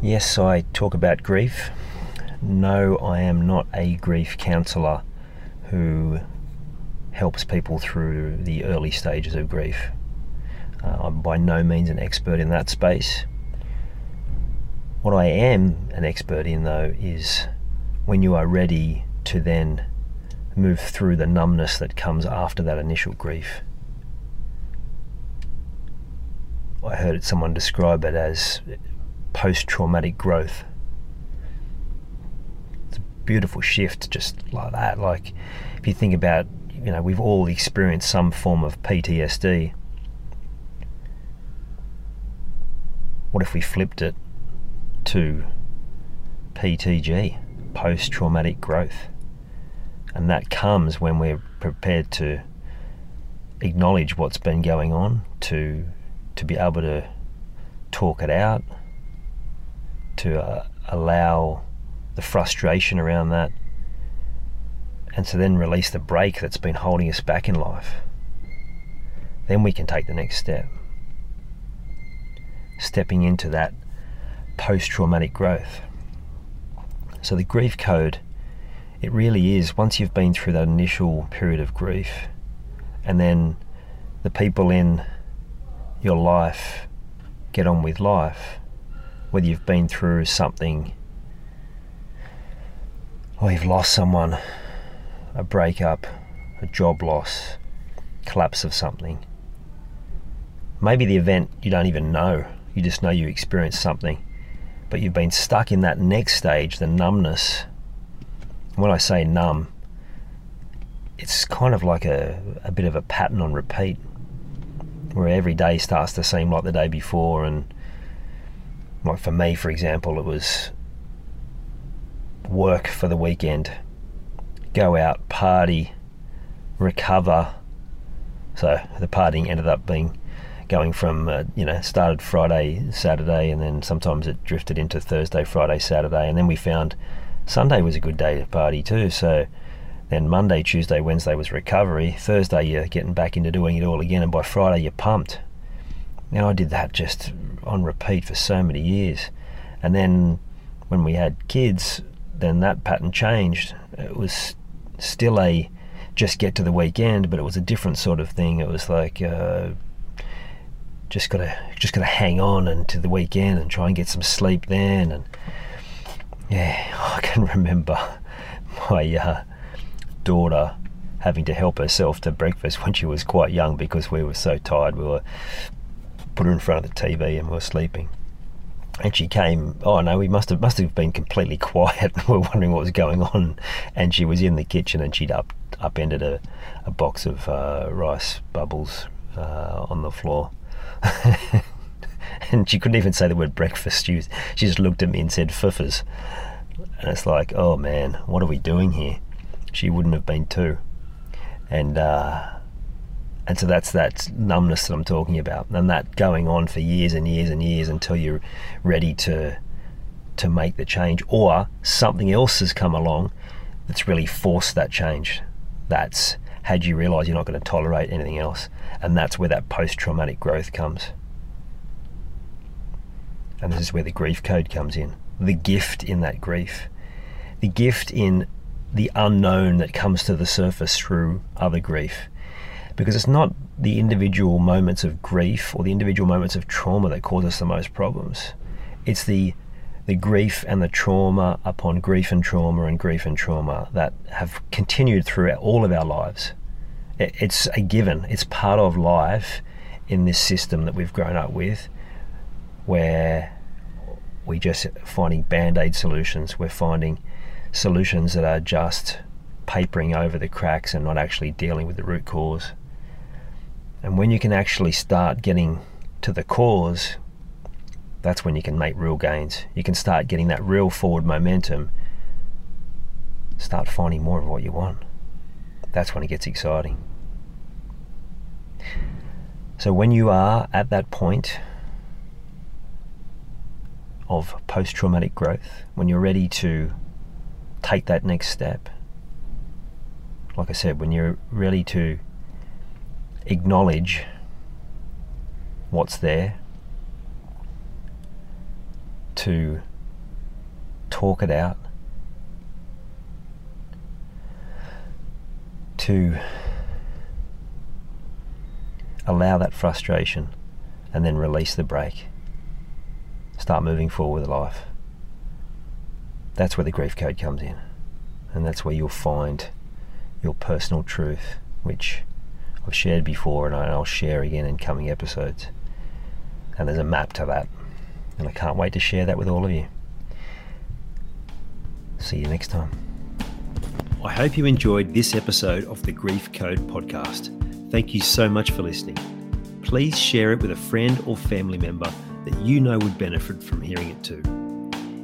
Yes, I talk about grief. No, I am not a grief counsellor who helps people through the early stages of grief. Uh, I'm by no means an expert in that space. What I am an expert in, though, is when you are ready to then move through the numbness that comes after that initial grief. I heard someone describe it as post traumatic growth. It's a beautiful shift, just like that. Like, if you think about, you know, we've all experienced some form of PTSD. What if we flipped it to PTG, post traumatic growth? And that comes when we're prepared to acknowledge what's been going on, to to be able to talk it out, to uh, allow the frustration around that, and to then release the brake that's been holding us back in life. Then we can take the next step. Stepping into that post traumatic growth. So, the grief code, it really is once you've been through that initial period of grief, and then the people in your life get on with life, whether you've been through something or you've lost someone, a breakup, a job loss, collapse of something. Maybe the event you don't even know, you just know you experienced something, but you've been stuck in that next stage, the numbness. When I say numb, it's kind of like a, a bit of a pattern on repeat, where every day starts to seem like the day before, and like for me, for example, it was work for the weekend, go out, party, recover. So the partying ended up being going from, uh, you know, started Friday, Saturday, and then sometimes it drifted into Thursday, Friday, Saturday, and then we found Sunday was a good day to party too. So then Monday, Tuesday, Wednesday was recovery. Thursday, you're getting back into doing it all again, and by Friday, you're pumped. Now, I did that just on repeat for so many years. And then when we had kids, then that pattern changed. It was still a just get to the weekend, but it was a different sort of thing. It was like uh, just gotta just gotta hang on until the weekend and try and get some sleep then. And yeah, I can remember my uh, daughter having to help herself to breakfast when she was quite young because we were so tired. We were put her in front of the TV and we were sleeping. And she came. Oh no, we must have must have been completely quiet. we were wondering what was going on. And she was in the kitchen and she'd up upended a, a box of uh, rice bubbles uh, on the floor. and she couldn't even say the word breakfast. She, was, she just looked at me and said "fuffers," and it's like, oh man, what are we doing here? She wouldn't have been two, and uh, and so that's that numbness that I'm talking about, and that going on for years and years and years until you're ready to to make the change, or something else has come along that's really forced that change. That's had you realise you're not going to tolerate anything else, and that's where that post-traumatic growth comes. And this is where the grief code comes in. The gift in that grief, the gift in the unknown that comes to the surface through other grief because it's not the individual moments of grief or the individual moments of trauma that cause us the most problems. It's the the grief and the trauma upon grief and trauma and grief and trauma that have continued throughout all of our lives. It's a given. It's part of life in this system that we've grown up with, where we're just finding band-aid solutions. We're finding solutions that are just papering over the cracks and not actually dealing with the root cause. And when you can actually start getting to the cause, that's when you can make real gains. You can start getting that real forward momentum, start finding more of what you want. That's when it gets exciting. So, when you are at that point of post traumatic growth, when you're ready to take that next step, like I said, when you're ready to acknowledge what's there, to talk it out, to allow that frustration and then release the brake. Start moving forward with life. That's where the grief code comes in. And that's where you'll find your personal truth, which I've shared before and I'll share again in coming episodes. And there's a map to that. And I can't wait to share that with all of you. See you next time. I hope you enjoyed this episode of the Grief Code podcast. Thank you so much for listening. Please share it with a friend or family member that you know would benefit from hearing it too.